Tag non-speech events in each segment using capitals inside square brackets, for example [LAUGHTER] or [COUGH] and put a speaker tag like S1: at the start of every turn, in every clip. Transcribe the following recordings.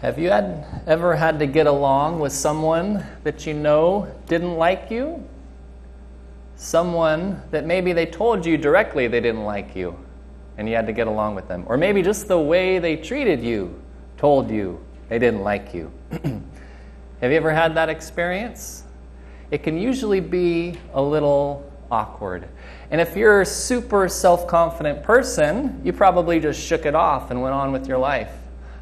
S1: Have you had, ever had to get along with someone that you know didn't like you? Someone that maybe they told you directly they didn't like you and you had to get along with them. Or maybe just the way they treated you told you they didn't like you. [CLEARS THROAT] Have you ever had that experience? It can usually be a little awkward. And if you're a super self confident person, you probably just shook it off and went on with your life.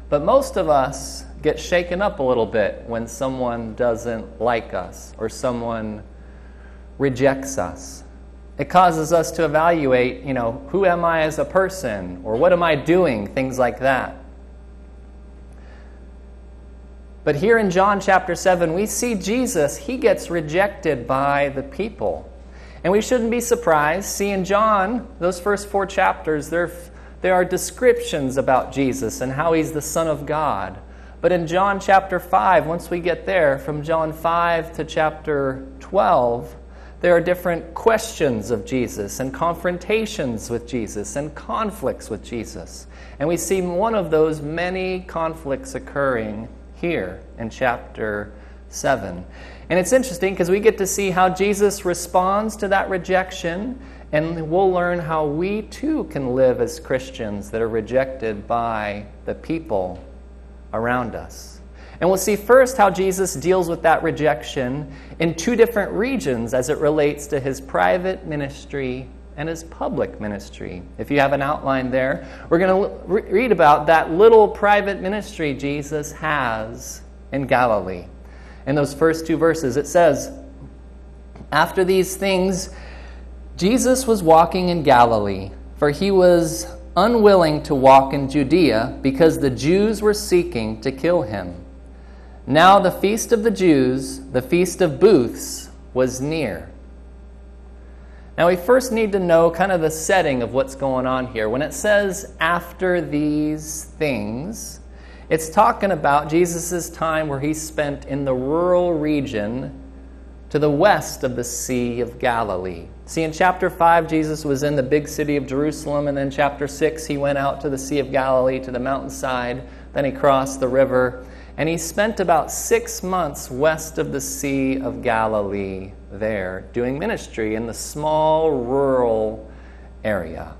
S1: But most of us get shaken up a little bit when someone doesn't like us or someone rejects us. It causes us to evaluate, you know, who am I as a person or what am I doing, things like that. But here in John chapter 7, we see Jesus, he gets rejected by the people. And we shouldn't be surprised. See, in John, those first four chapters, they're there are descriptions about Jesus and how he's the Son of God. But in John chapter 5, once we get there, from John 5 to chapter 12, there are different questions of Jesus and confrontations with Jesus and conflicts with Jesus. And we see one of those many conflicts occurring here in chapter 7. And it's interesting because we get to see how Jesus responds to that rejection and we'll learn how we too can live as Christians that are rejected by the people around us. And we'll see first how Jesus deals with that rejection in two different regions as it relates to his private ministry and his public ministry. If you have an outline there, we're going to read about that little private ministry Jesus has in Galilee. In those first two verses, it says, After these things, Jesus was walking in Galilee, for he was unwilling to walk in Judea because the Jews were seeking to kill him. Now, the feast of the Jews, the feast of booths, was near. Now, we first need to know kind of the setting of what's going on here. When it says after these things, it's talking about Jesus' time where he spent in the rural region to the west of the Sea of Galilee. See, in chapter 5, Jesus was in the big city of Jerusalem, and then chapter 6, he went out to the Sea of Galilee, to the mountainside. Then he crossed the river, and he spent about six months west of the Sea of Galilee there, doing ministry in the small rural area.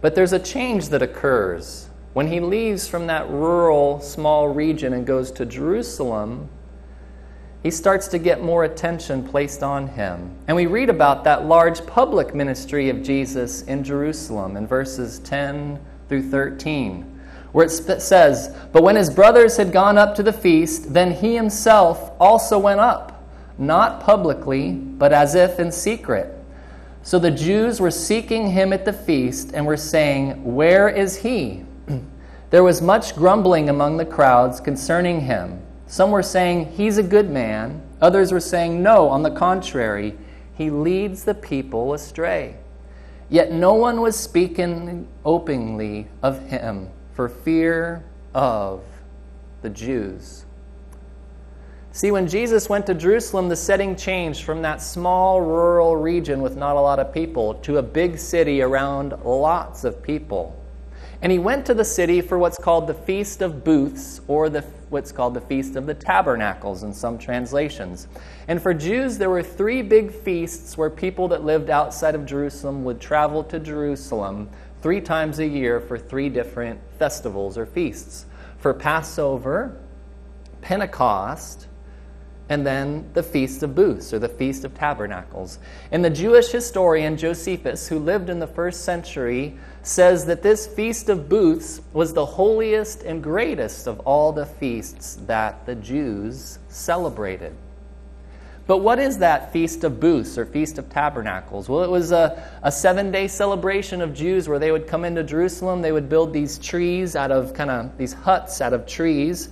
S1: But there's a change that occurs. When he leaves from that rural, small region and goes to Jerusalem, he starts to get more attention placed on him. And we read about that large public ministry of Jesus in Jerusalem in verses 10 through 13, where it says, But when his brothers had gone up to the feast, then he himself also went up, not publicly, but as if in secret. So the Jews were seeking him at the feast and were saying, Where is he? [CLEARS THROAT] there was much grumbling among the crowds concerning him. Some were saying, He's a good man. Others were saying, No, on the contrary, he leads the people astray. Yet no one was speaking openly of him for fear of the Jews. See, when Jesus went to Jerusalem, the setting changed from that small rural region with not a lot of people to a big city around lots of people. And he went to the city for what's called the Feast of Booths, or the, what's called the Feast of the Tabernacles in some translations. And for Jews, there were three big feasts where people that lived outside of Jerusalem would travel to Jerusalem three times a year for three different festivals or feasts for Passover, Pentecost, and then the Feast of Booths, or the Feast of Tabernacles. And the Jewish historian Josephus, who lived in the first century, says that this Feast of Booths was the holiest and greatest of all the feasts that the Jews celebrated. But what is that Feast of Booths or Feast of Tabernacles? Well, it was a, a seven day celebration of Jews where they would come into Jerusalem. They would build these trees out of kind of these huts out of trees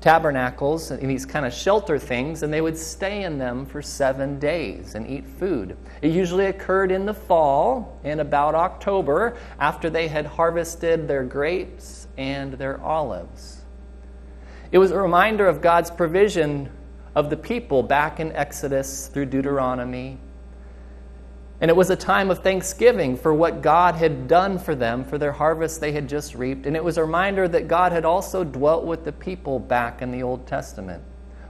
S1: tabernacles and these kind of shelter things, and they would stay in them for seven days and eat food. It usually occurred in the fall, in about October, after they had harvested their grapes and their olives. It was a reminder of God's provision of the people back in Exodus through Deuteronomy. And it was a time of thanksgiving for what God had done for them, for their harvest they had just reaped. And it was a reminder that God had also dwelt with the people back in the Old Testament.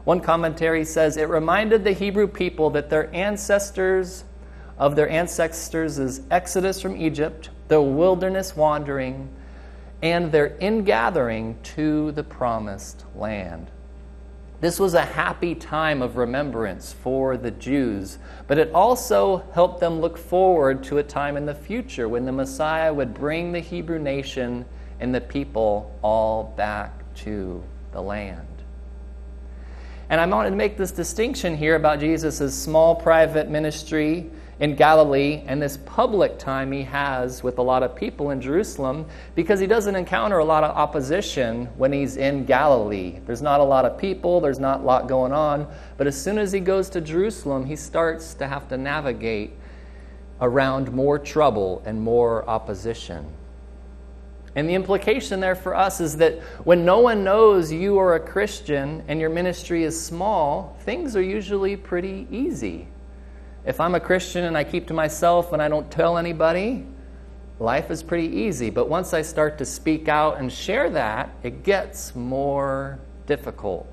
S1: One commentary says it reminded the Hebrew people that their ancestors, of their ancestors' exodus from Egypt, their wilderness wandering, and their ingathering to the promised land. This was a happy time of remembrance for the Jews, but it also helped them look forward to a time in the future when the Messiah would bring the Hebrew nation and the people all back to the land. And I want to make this distinction here about Jesus' small private ministry in Galilee and this public time he has with a lot of people in Jerusalem because he doesn't encounter a lot of opposition when he's in Galilee. There's not a lot of people, there's not a lot going on, but as soon as he goes to Jerusalem, he starts to have to navigate around more trouble and more opposition. And the implication there for us is that when no one knows you are a Christian and your ministry is small, things are usually pretty easy. If I'm a Christian and I keep to myself and I don't tell anybody, life is pretty easy. But once I start to speak out and share that, it gets more difficult.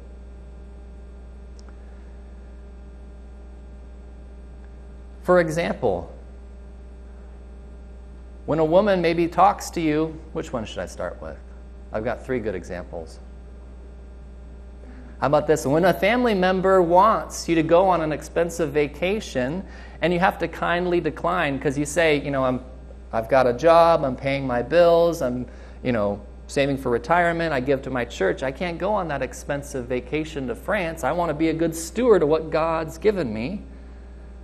S1: For example, when a woman maybe talks to you, which one should I start with? I've got three good examples. How about this? When a family member wants you to go on an expensive vacation and you have to kindly decline because you say, you know, I'm, I've got a job, I'm paying my bills, I'm, you know, saving for retirement, I give to my church. I can't go on that expensive vacation to France. I want to be a good steward of what God's given me.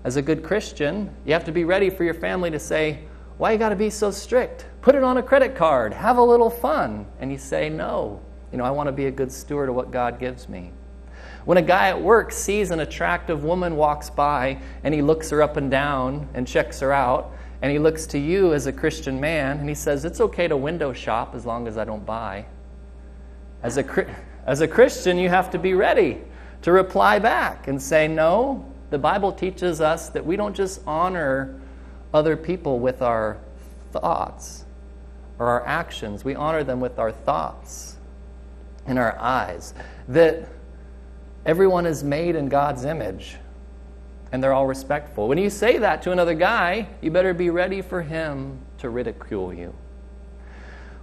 S1: As a good Christian, you have to be ready for your family to say, Why you got to be so strict? Put it on a credit card, have a little fun. And you say, No, you know, I want to be a good steward of what God gives me. When a guy at work sees an attractive woman walks by and he looks her up and down and checks her out, and he looks to you as a Christian man and he says, It's okay to window shop as long as I don't buy. As a, as a Christian, you have to be ready to reply back and say, No, the Bible teaches us that we don't just honor other people with our thoughts or our actions, we honor them with our thoughts in our eyes. That everyone is made in God's image and they're all respectful. When you say that to another guy, you better be ready for him to ridicule you.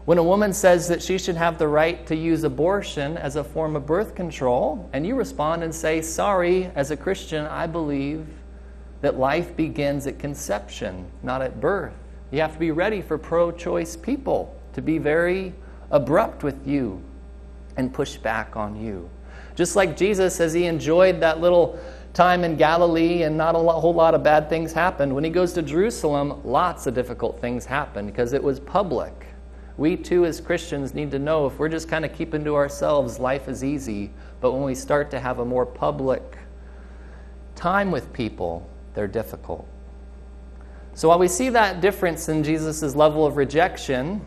S1: When a woman says that she should have the right to use abortion as a form of birth control, and you respond and say, Sorry, as a Christian, I believe that life begins at conception, not at birth. You have to be ready for pro choice people to be very abrupt with you and push back on you. Just like Jesus, as he enjoyed that little time in Galilee and not a whole lot of bad things happened, when he goes to Jerusalem, lots of difficult things happen because it was public. We too, as Christians, need to know if we're just kind of keeping to ourselves, life is easy. But when we start to have a more public time with people, they're difficult. So while we see that difference in Jesus' level of rejection,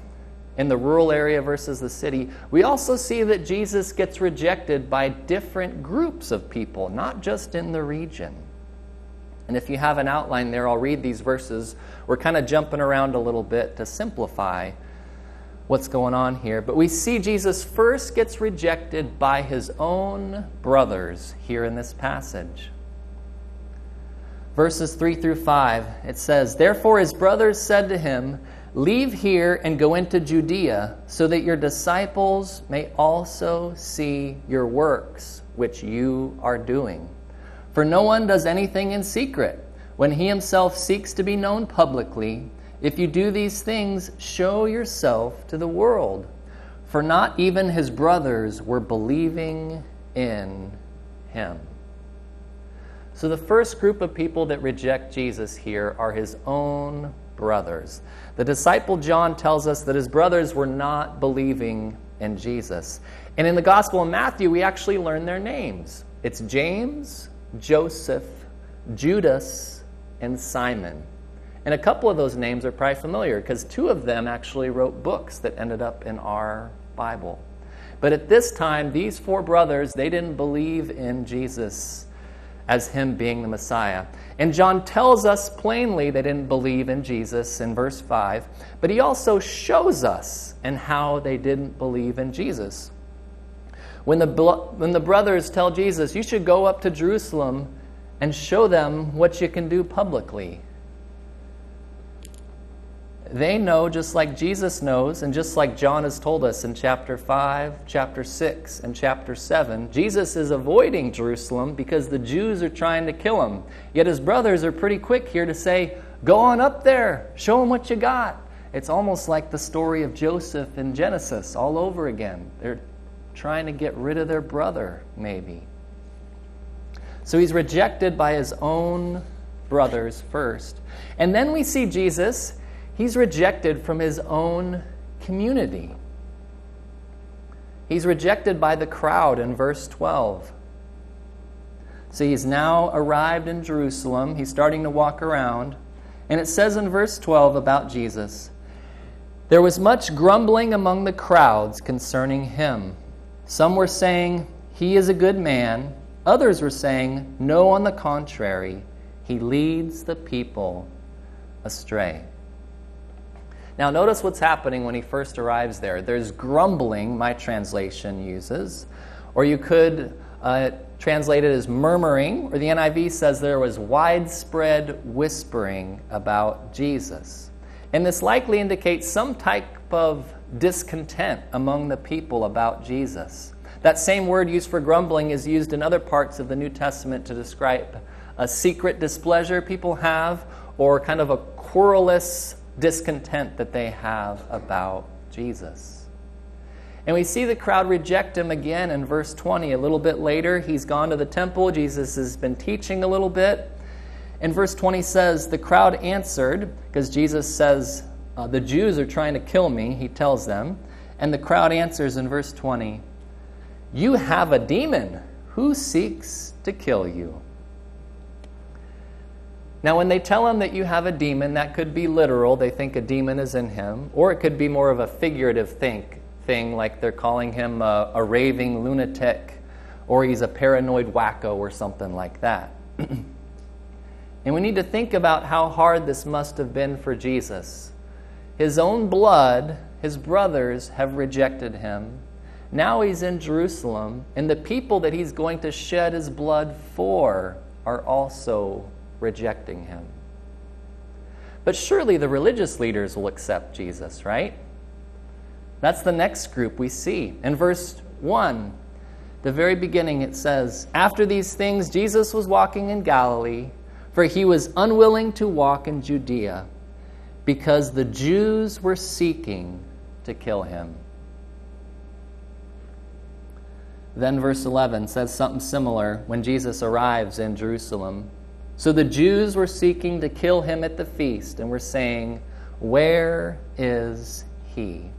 S1: in the rural area versus the city, we also see that Jesus gets rejected by different groups of people, not just in the region. And if you have an outline there, I'll read these verses. We're kind of jumping around a little bit to simplify what's going on here. But we see Jesus first gets rejected by his own brothers here in this passage. Verses 3 through 5, it says, Therefore his brothers said to him, Leave here and go into Judea, so that your disciples may also see your works, which you are doing. For no one does anything in secret when he himself seeks to be known publicly. If you do these things, show yourself to the world. For not even his brothers were believing in him. So, the first group of people that reject Jesus here are his own brothers. The disciple John tells us that his brothers were not believing in Jesus. And in the Gospel of Matthew, we actually learn their names it's James, Joseph, Judas, and Simon. And a couple of those names are probably familiar because two of them actually wrote books that ended up in our Bible. But at this time, these four brothers, they didn't believe in Jesus as him being the Messiah. And John tells us plainly they didn't believe in Jesus in verse 5, but he also shows us and how they didn't believe in Jesus. When the, when the brothers tell Jesus, You should go up to Jerusalem and show them what you can do publicly. They know just like Jesus knows, and just like John has told us in chapter 5, chapter 6, and chapter 7. Jesus is avoiding Jerusalem because the Jews are trying to kill him. Yet his brothers are pretty quick here to say, Go on up there, show them what you got. It's almost like the story of Joseph in Genesis all over again. They're trying to get rid of their brother, maybe. So he's rejected by his own brothers first. And then we see Jesus He's rejected from his own community. He's rejected by the crowd in verse 12. So he's now arrived in Jerusalem. He's starting to walk around. And it says in verse 12 about Jesus There was much grumbling among the crowds concerning him. Some were saying, He is a good man. Others were saying, No, on the contrary, he leads the people astray. Now, notice what's happening when he first arrives there. There's grumbling, my translation uses, or you could uh, translate it as murmuring, or the NIV says there was widespread whispering about Jesus. And this likely indicates some type of discontent among the people about Jesus. That same word used for grumbling is used in other parts of the New Testament to describe a secret displeasure people have, or kind of a querulous discontent that they have about Jesus. And we see the crowd reject him again in verse 20. A little bit later, he's gone to the temple. Jesus has been teaching a little bit. And verse 20 says, The crowd answered, because Jesus says, uh, The Jews are trying to kill me, he tells them. And the crowd answers in verse 20, You have a demon. Who seeks to kill you? Now, when they tell him that you have a demon, that could be literal. They think a demon is in him. Or it could be more of a figurative think, thing, like they're calling him a, a raving lunatic, or he's a paranoid wacko, or something like that. [CLEARS THROAT] and we need to think about how hard this must have been for Jesus. His own blood, his brothers, have rejected him. Now he's in Jerusalem, and the people that he's going to shed his blood for are also rejecting him. But surely the religious leaders will accept Jesus, right? That's the next group we see. In verse 1, the very beginning, it says, After these things, Jesus was walking in Galilee, for he was unwilling to walk in Judea, because the Jews were seeking to kill him. Then verse 11 says something similar when Jesus arrives in Jerusalem. So the Jews were seeking to kill him at the feast and were saying, Where is he?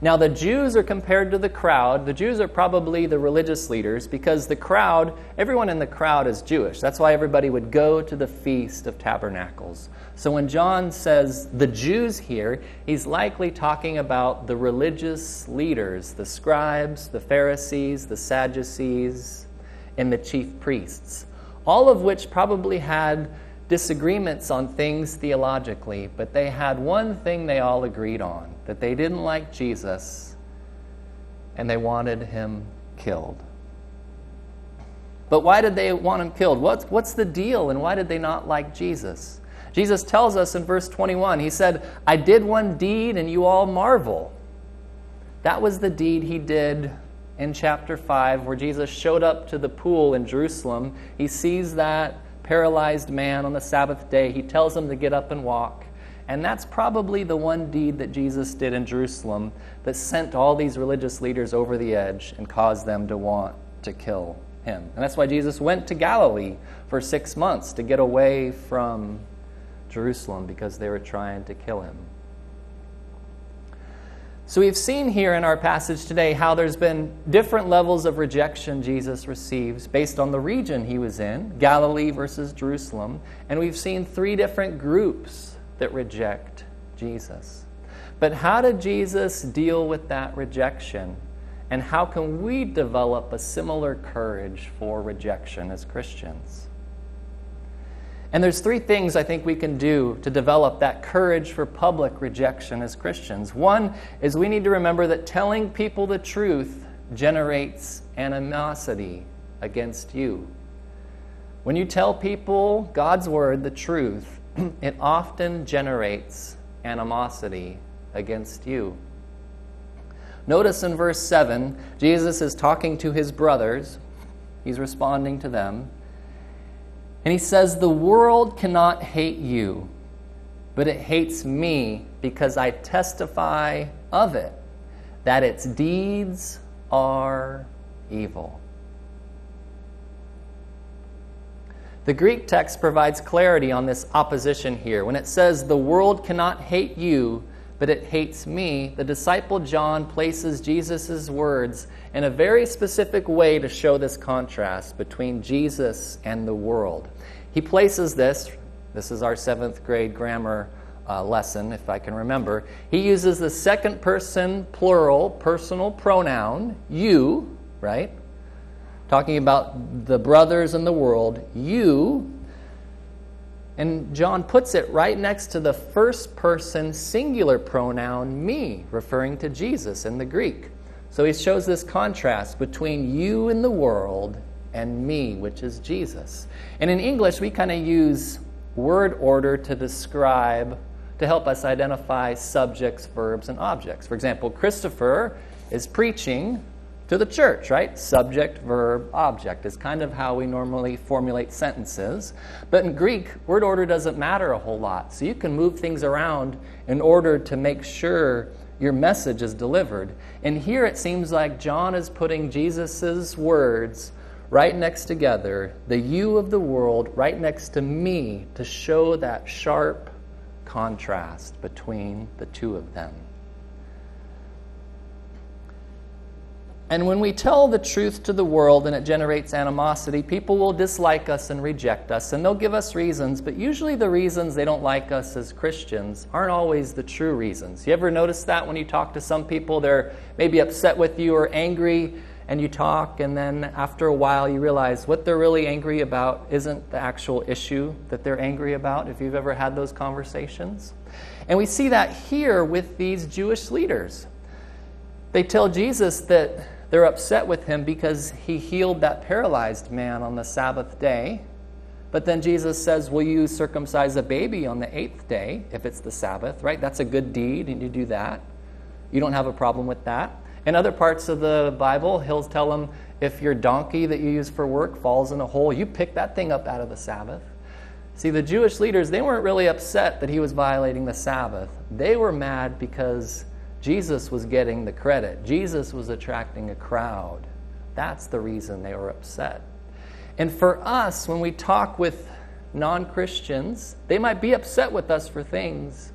S1: Now, the Jews are compared to the crowd. The Jews are probably the religious leaders because the crowd, everyone in the crowd is Jewish. That's why everybody would go to the Feast of Tabernacles. So when John says the Jews here, he's likely talking about the religious leaders, the scribes, the Pharisees, the Sadducees, and the chief priests all of which probably had disagreements on things theologically, but they had one thing they all agreed on that they didn't like Jesus and they wanted him killed. But why did they want him killed? What's, what's the deal and why did they not like Jesus? Jesus tells us in verse 21, he said, I did one deed and you all marvel. That was the deed he did in chapter 5 where Jesus showed up to the pool in Jerusalem. He sees that paralyzed man on the Sabbath day. He tells him to get up and walk. And that's probably the one deed that Jesus did in Jerusalem that sent all these religious leaders over the edge and caused them to want to kill him. And that's why Jesus went to Galilee for six months to get away from Jerusalem because they were trying to kill him. So we've seen here in our passage today how there's been different levels of rejection Jesus receives based on the region he was in, Galilee versus Jerusalem, and we've seen three different groups that reject Jesus. But how did Jesus deal with that rejection? And how can we develop a similar courage for rejection as Christians? And there's three things I think we can do to develop that courage for public rejection as Christians. One is we need to remember that telling people the truth generates animosity against you. When you tell people God's word, the truth, [CLEARS THROAT] it often generates animosity against you. Notice in verse 7, Jesus is talking to his brothers. He's responding to them. And he says, The world cannot hate you, but it hates me because I testify of it, that its deeds are evil. The Greek text provides clarity on this opposition here. When it says, The world cannot hate you, but it hates me, the disciple John places Jesus' words in a very specific way to show this contrast between Jesus and the world. He places this, this is our seventh grade grammar uh, lesson, if I can remember. He uses the second person plural personal pronoun, you, right? Talking about the brothers in the world, you and John puts it right next to the first person singular pronoun me, referring to Jesus in the Greek. So he shows this contrast between you and the world and me, which is Jesus. And in English, we kind of use word order to describe, to help us identify subjects, verbs, and objects. For example, Christopher is preaching to the church, right? Subject, verb, object is kind of how we normally formulate sentences. But in Greek, word order doesn't matter a whole lot. So you can move things around in order to make sure your message is delivered. And here it seems like John is putting Jesus' words right next together, the you of the world right next to me, to show that sharp contrast between the two of them. And when we tell the truth to the world and it generates animosity, people will dislike us and reject us, and they'll give us reasons, but usually the reasons they don't like us as Christians aren't always the true reasons. You ever notice that when you talk to some people, they're maybe upset with you or angry, and you talk, and then after a while you realize what they're really angry about isn't the actual issue that they're angry about, if you've ever had those conversations. And we see that here with these Jewish leaders. They tell Jesus that they're upset with him because he healed that paralyzed man on the Sabbath day. But then Jesus says, Will you circumcise a baby on the eighth day if it's the Sabbath, right? That's a good deed, and you do that. You don't have a problem with that. In other parts of the Bible, he'll tell them if your donkey that you use for work falls in a hole, you pick that thing up out of the Sabbath. See, the Jewish leaders, they weren't really upset that he was violating the Sabbath. They were mad because Jesus was getting the credit, Jesus was attracting a crowd. That's the reason they were upset. And for us, when we talk with non Christians, they might be upset with us for things,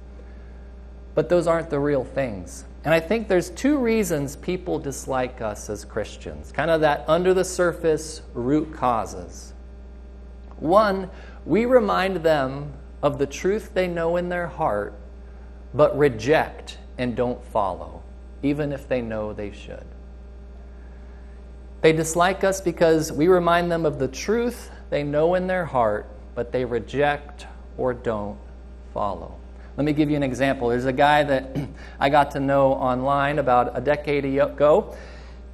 S1: but those aren't the real things. And I think there's two reasons people dislike us as Christians, kind of that under the surface root causes. One, we remind them of the truth they know in their heart, but reject and don't follow, even if they know they should. They dislike us because we remind them of the truth they know in their heart, but they reject or don't follow. Let me give you an example. There's a guy that [CLEARS THROAT] I got to know online about a decade ago,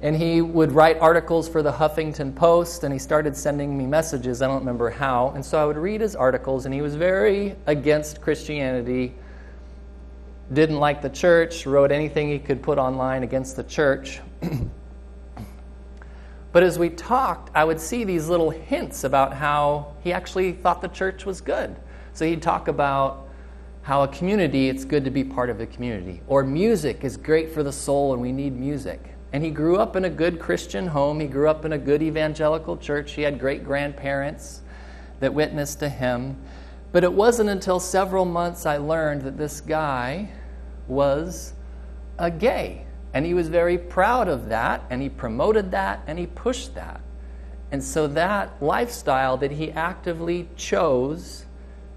S1: and he would write articles for the Huffington Post, and he started sending me messages. I don't remember how. And so I would read his articles, and he was very against Christianity didn't like the church, wrote anything he could put online against the church. [CLEARS THROAT] but as we talked, I would see these little hints about how he actually thought the church was good. So he'd talk about how a community, it's good to be part of a community, or music is great for the soul and we need music. And he grew up in a good Christian home. He grew up in a good evangelical church. He had great grandparents that witnessed to him. But it wasn't until several months I learned that this guy was a gay. And he was very proud of that, and he promoted that, and he pushed that. And so that lifestyle that he actively chose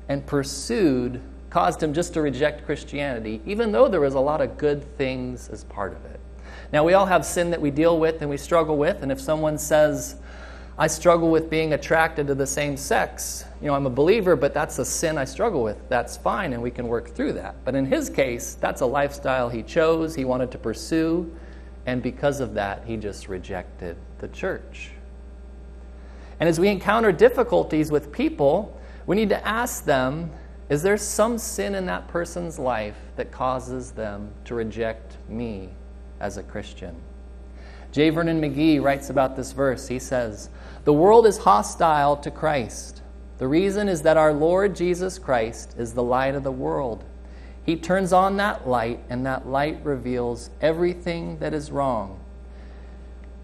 S1: and pursued caused him just to reject Christianity, even though there was a lot of good things as part of it. Now, we all have sin that we deal with and we struggle with, and if someone says, I struggle with being attracted to the same sex. You know, I'm a believer, but that's a sin I struggle with. That's fine, and we can work through that. But in his case, that's a lifestyle he chose, he wanted to pursue, and because of that, he just rejected the church. And as we encounter difficulties with people, we need to ask them is there some sin in that person's life that causes them to reject me as a Christian? J. Vernon McGee writes about this verse. He says, The world is hostile to Christ. The reason is that our Lord Jesus Christ is the light of the world. He turns on that light, and that light reveals everything that is wrong.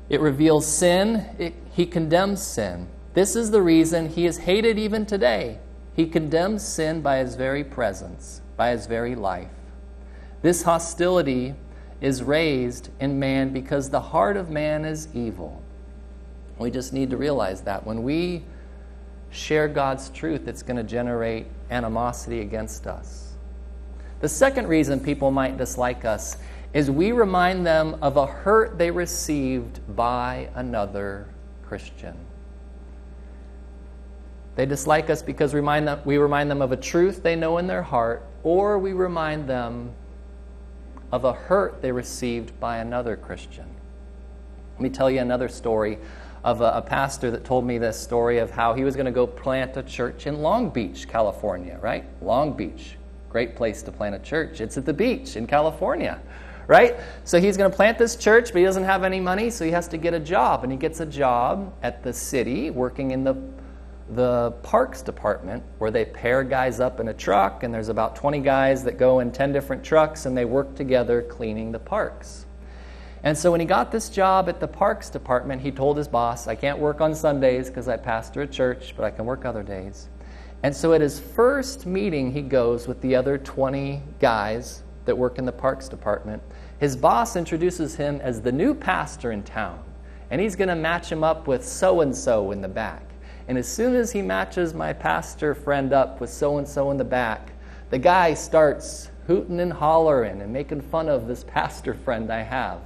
S1: It reveals sin, it, he condemns sin. This is the reason he is hated even today. He condemns sin by his very presence, by his very life. This hostility is raised in man because the heart of man is evil. We just need to realize that when we share God's truth, it's going to generate animosity against us. The second reason people might dislike us is we remind them of a hurt they received by another Christian. They dislike us because we remind them, we remind them of a truth they know in their heart, or we remind them of a hurt they received by another Christian. Let me tell you another story of a, a pastor that told me this story of how he was going to go plant a church in Long Beach, California, right? Long Beach. Great place to plant a church. It's at the beach in California, right? So he's going to plant this church, but he doesn't have any money, so he has to get a job. And he gets a job at the city working in the the parks department where they pair guys up in a truck and there's about 20 guys that go in 10 different trucks and they work together cleaning the parks. And so when he got this job at the parks department, he told his boss, I can't work on Sundays because I pastor a church, but I can work other days. And so at his first meeting, he goes with the other 20 guys that work in the parks department. His boss introduces him as the new pastor in town, and he's going to match him up with so and so in the back. And as soon as he matches my pastor friend up with so and so in the back, the guy starts hooting and hollering and making fun of this pastor friend I have.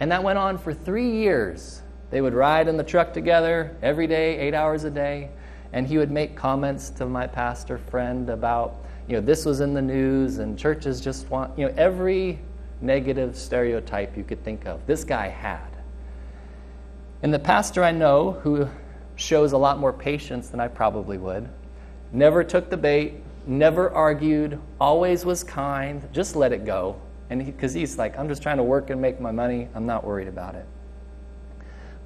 S1: And that went on for three years. They would ride in the truck together every day, eight hours a day, and he would make comments to my pastor friend about, you know, this was in the news and churches just want, you know, every negative stereotype you could think of. This guy had. And the pastor I know who shows a lot more patience than I probably would. Never took the bait, never argued, always was kind, just let it go. And because he, he's like, I'm just trying to work and make my money, I'm not worried about it.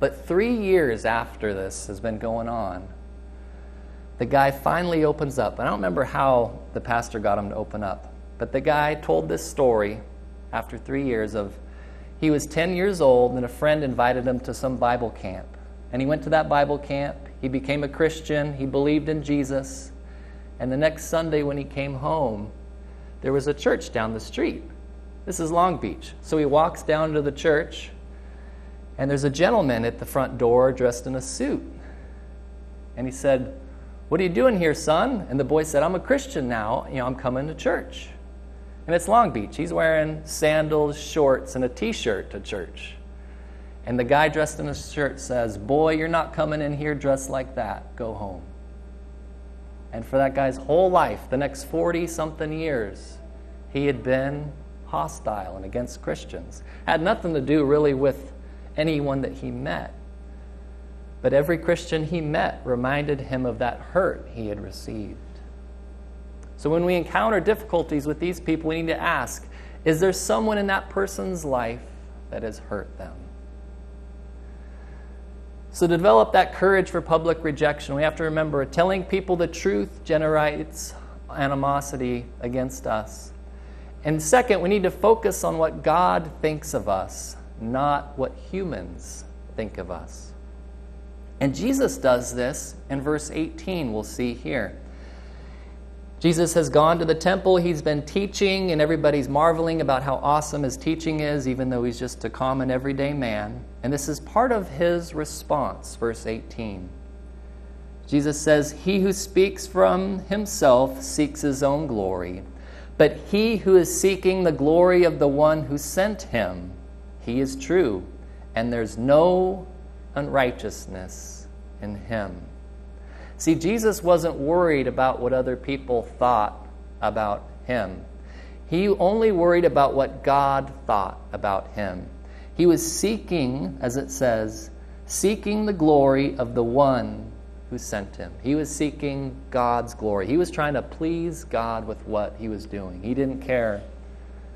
S1: But three years after this has been going on, the guy finally opens up. I don't remember how the pastor got him to open up, but the guy told this story after three years of he was 10 years old and a friend invited him to some Bible camp. And he went to that Bible camp. He became a Christian. He believed in Jesus. And the next Sunday, when he came home, there was a church down the street. This is Long Beach. So he walks down to the church, and there's a gentleman at the front door dressed in a suit. And he said, What are you doing here, son? And the boy said, I'm a Christian now. You know, I'm coming to church. And it's Long Beach. He's wearing sandals, shorts, and a t shirt to church. And the guy dressed in a shirt says, Boy, you're not coming in here dressed like that. Go home. And for that guy's whole life, the next 40 something years, he had been hostile and against Christians. Had nothing to do really with anyone that he met. But every Christian he met reminded him of that hurt he had received. So when we encounter difficulties with these people, we need to ask is there someone in that person's life that has hurt them? So, to develop that courage for public rejection, we have to remember telling people the truth generates animosity against us. And second, we need to focus on what God thinks of us, not what humans think of us. And Jesus does this in verse 18, we'll see here. Jesus has gone to the temple, he's been teaching, and everybody's marveling about how awesome his teaching is, even though he's just a common everyday man. And this is part of his response, verse 18. Jesus says, He who speaks from himself seeks his own glory, but he who is seeking the glory of the one who sent him, he is true, and there's no unrighteousness in Him. See, Jesus wasn't worried about what other people thought about Him. He only worried about what God thought about Him. He was seeking, as it says, seeking the glory of the one who sent him. He was seeking God's glory. He was trying to please God with what he was doing. He didn't care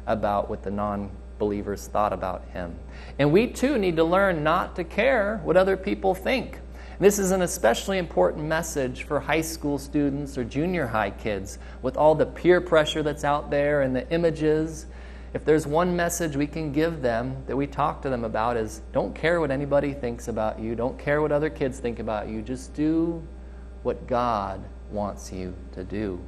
S1: about what the non believers thought about him. And we too need to learn not to care what other people think. This is an especially important message for high school students or junior high kids with all the peer pressure that's out there and the images if there's one message we can give them that we talk to them about is don't care what anybody thinks about you, don't care what other kids think about you, just do what God wants you to do.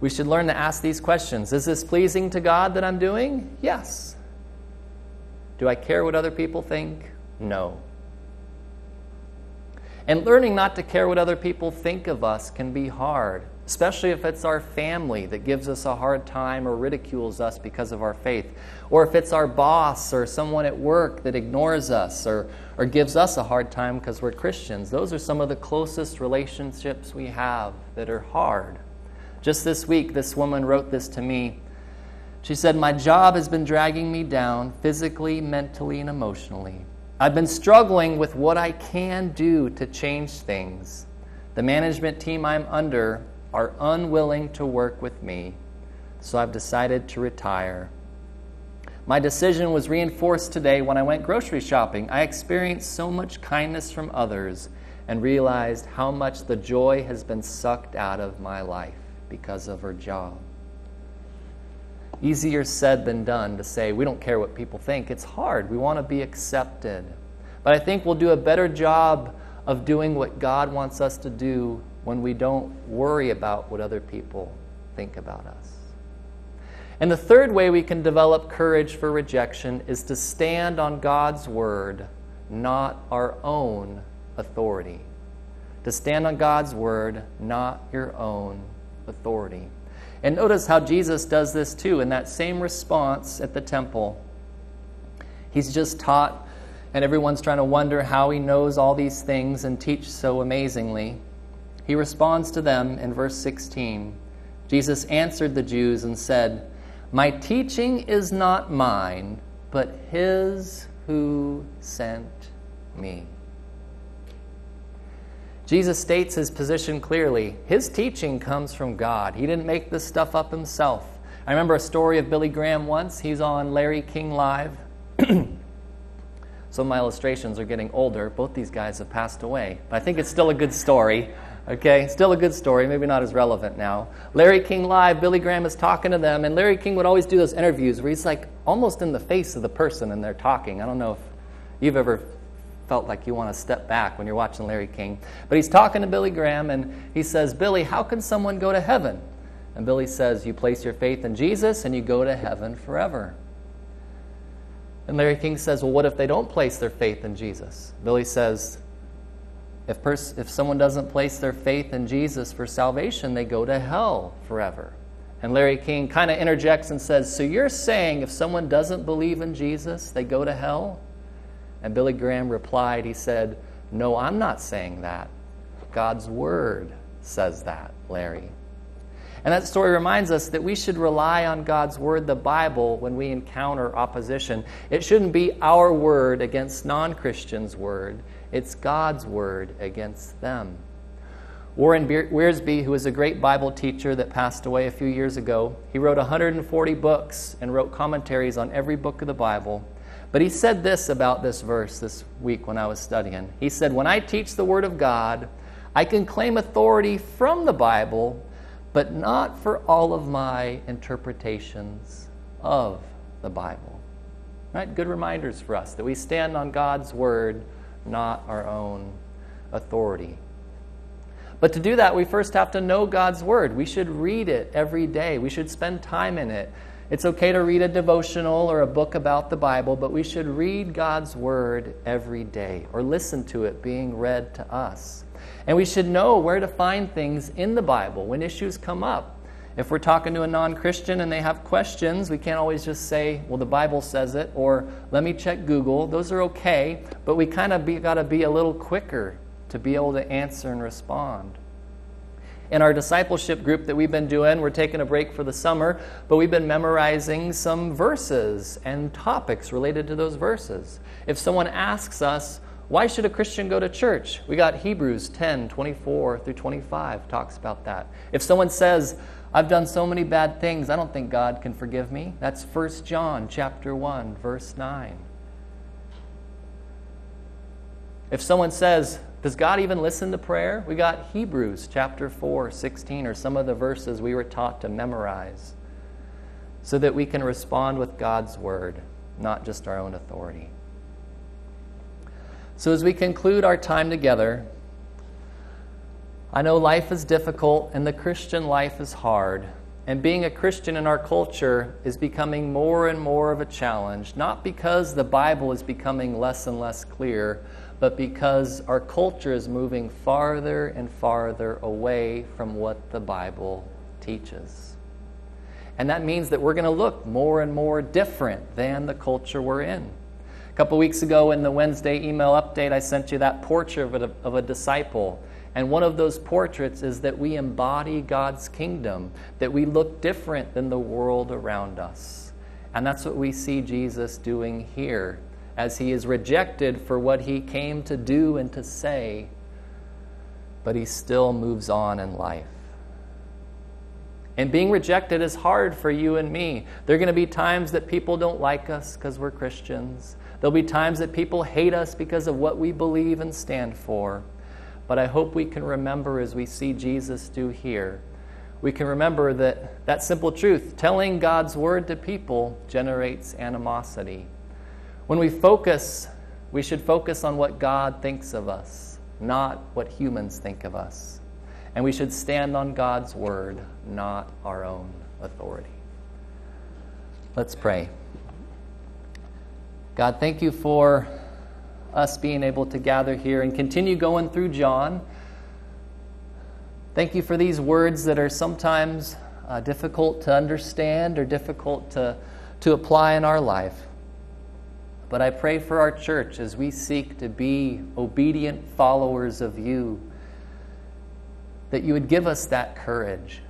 S1: We should learn to ask these questions Is this pleasing to God that I'm doing? Yes. Do I care what other people think? No. And learning not to care what other people think of us can be hard especially if it's our family that gives us a hard time or ridicules us because of our faith, or if it's our boss or someone at work that ignores us or, or gives us a hard time because we're Christians. Those are some of the closest relationships we have that are hard. Just this week, this woman wrote this to me. She said, My job has been dragging me down physically, mentally, and emotionally. I've been struggling with what I can do to change things. The management team I'm under are unwilling to work with me, so I've decided to retire. My decision was reinforced today when I went grocery shopping. I experienced so much kindness from others and realized how much the joy has been sucked out of my life because of her job. Easier said than done to say, we don't care what people think. It's hard. We want to be accepted. But I think we'll do a better job of doing what God wants us to do when we don't worry about what other people think about us. And the third way we can develop courage for rejection is to stand on God's word, not our own authority. To stand on God's word, not your own authority. And notice how Jesus does this too in that same response at the temple. He's just taught, and everyone's trying to wonder how he knows all these things and teach so amazingly. He responds to them in verse 16. Jesus answered the Jews and said, My teaching is not mine, but his who sent me. Jesus states his position clearly. His teaching comes from God. He didn't make this stuff up himself. I remember a story of Billy Graham once. He's on Larry King Live. [CLEARS THROAT] Some of my illustrations are getting older. Both these guys have passed away. But I think it's still a good story. Okay, still a good story, maybe not as relevant now. Larry King Live, Billy Graham is talking to them, and Larry King would always do those interviews where he's like almost in the face of the person and they're talking. I don't know if you've ever felt like you want to step back when you're watching Larry King. But he's talking to Billy Graham, and he says, Billy, how can someone go to heaven? And Billy says, You place your faith in Jesus and you go to heaven forever. And Larry King says, Well, what if they don't place their faith in Jesus? Billy says, if, pers- if someone doesn't place their faith in Jesus for salvation, they go to hell forever. And Larry King kind of interjects and says, So you're saying if someone doesn't believe in Jesus, they go to hell? And Billy Graham replied, He said, No, I'm not saying that. God's Word says that, Larry. And that story reminds us that we should rely on God's Word, the Bible, when we encounter opposition. It shouldn't be our word against non Christians' word. It's God's word against them. Warren Wiersbe, who was a great Bible teacher that passed away a few years ago, he wrote 140 books and wrote commentaries on every book of the Bible. But he said this about this verse this week when I was studying. He said, When I teach the Word of God, I can claim authority from the Bible, but not for all of my interpretations of the Bible. Right? Good reminders for us that we stand on God's Word not our own authority. But to do that, we first have to know God's Word. We should read it every day, we should spend time in it. It's okay to read a devotional or a book about the Bible, but we should read God's Word every day or listen to it being read to us. And we should know where to find things in the Bible when issues come up. If we're talking to a non Christian and they have questions, we can't always just say, well, the Bible says it, or let me check Google. Those are okay, but we kind of got to be a little quicker to be able to answer and respond. In our discipleship group that we've been doing, we're taking a break for the summer, but we've been memorizing some verses and topics related to those verses. If someone asks us, why should a Christian go to church? We got Hebrews 10 24 through 25 talks about that. If someone says, I've done so many bad things, I don't think God can forgive me. That's 1 John chapter 1 verse 9. If someone says, does God even listen to prayer? We got Hebrews chapter 4, 16, or some of the verses we were taught to memorize so that we can respond with God's word, not just our own authority. So, as we conclude our time together, I know life is difficult and the Christian life is hard. And being a Christian in our culture is becoming more and more of a challenge, not because the Bible is becoming less and less clear, but because our culture is moving farther and farther away from what the Bible teaches. And that means that we're going to look more and more different than the culture we're in. A couple weeks ago in the Wednesday email update, I sent you that portrait of a, of a disciple. And one of those portraits is that we embody God's kingdom, that we look different than the world around us. And that's what we see Jesus doing here as he is rejected for what he came to do and to say, but he still moves on in life. And being rejected is hard for you and me. There are going to be times that people don't like us because we're Christians. There'll be times that people hate us because of what we believe and stand for. But I hope we can remember as we see Jesus do here, we can remember that that simple truth, telling God's word to people, generates animosity. When we focus, we should focus on what God thinks of us, not what humans think of us. And we should stand on God's word, not our own authority. Let's pray. God, thank you for us being able to gather here and continue going through John. Thank you for these words that are sometimes uh, difficult to understand or difficult to, to apply in our life. But I pray for our church as we seek to be obedient followers of you, that you would give us that courage.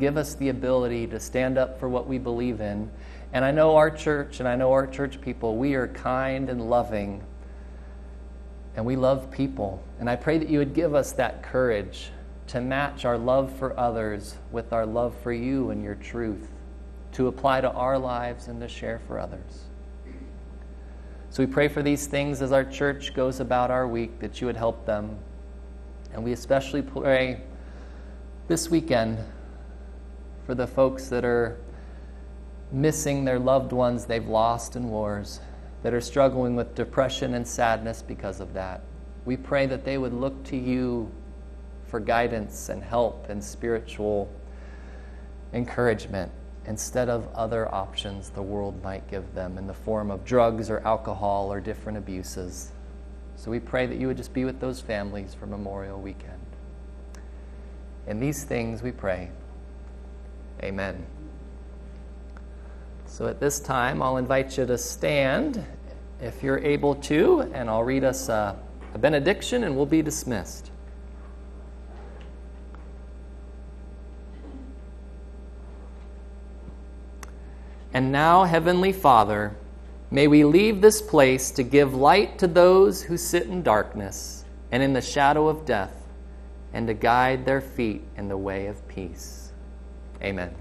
S1: Give us the ability to stand up for what we believe in and I know our church and I know our church people, we are kind and loving. And we love people. And I pray that you would give us that courage to match our love for others with our love for you and your truth, to apply to our lives and to share for others. So we pray for these things as our church goes about our week, that you would help them. And we especially pray this weekend for the folks that are missing their loved ones they've lost in wars, that are struggling with depression and sadness because of that. We pray that they would look to you for guidance and help and spiritual encouragement instead of other options the world might give them in the form of drugs or alcohol or different abuses. So we pray that you would just be with those families for Memorial Weekend. In these things we pray. Amen. So at this time, I'll invite you to stand if you're able to, and I'll read us a, a benediction and we'll be dismissed. And now, Heavenly Father, may we leave this place to give light to those who sit in darkness and in the shadow of death, and to guide their feet in the way of peace. Amen.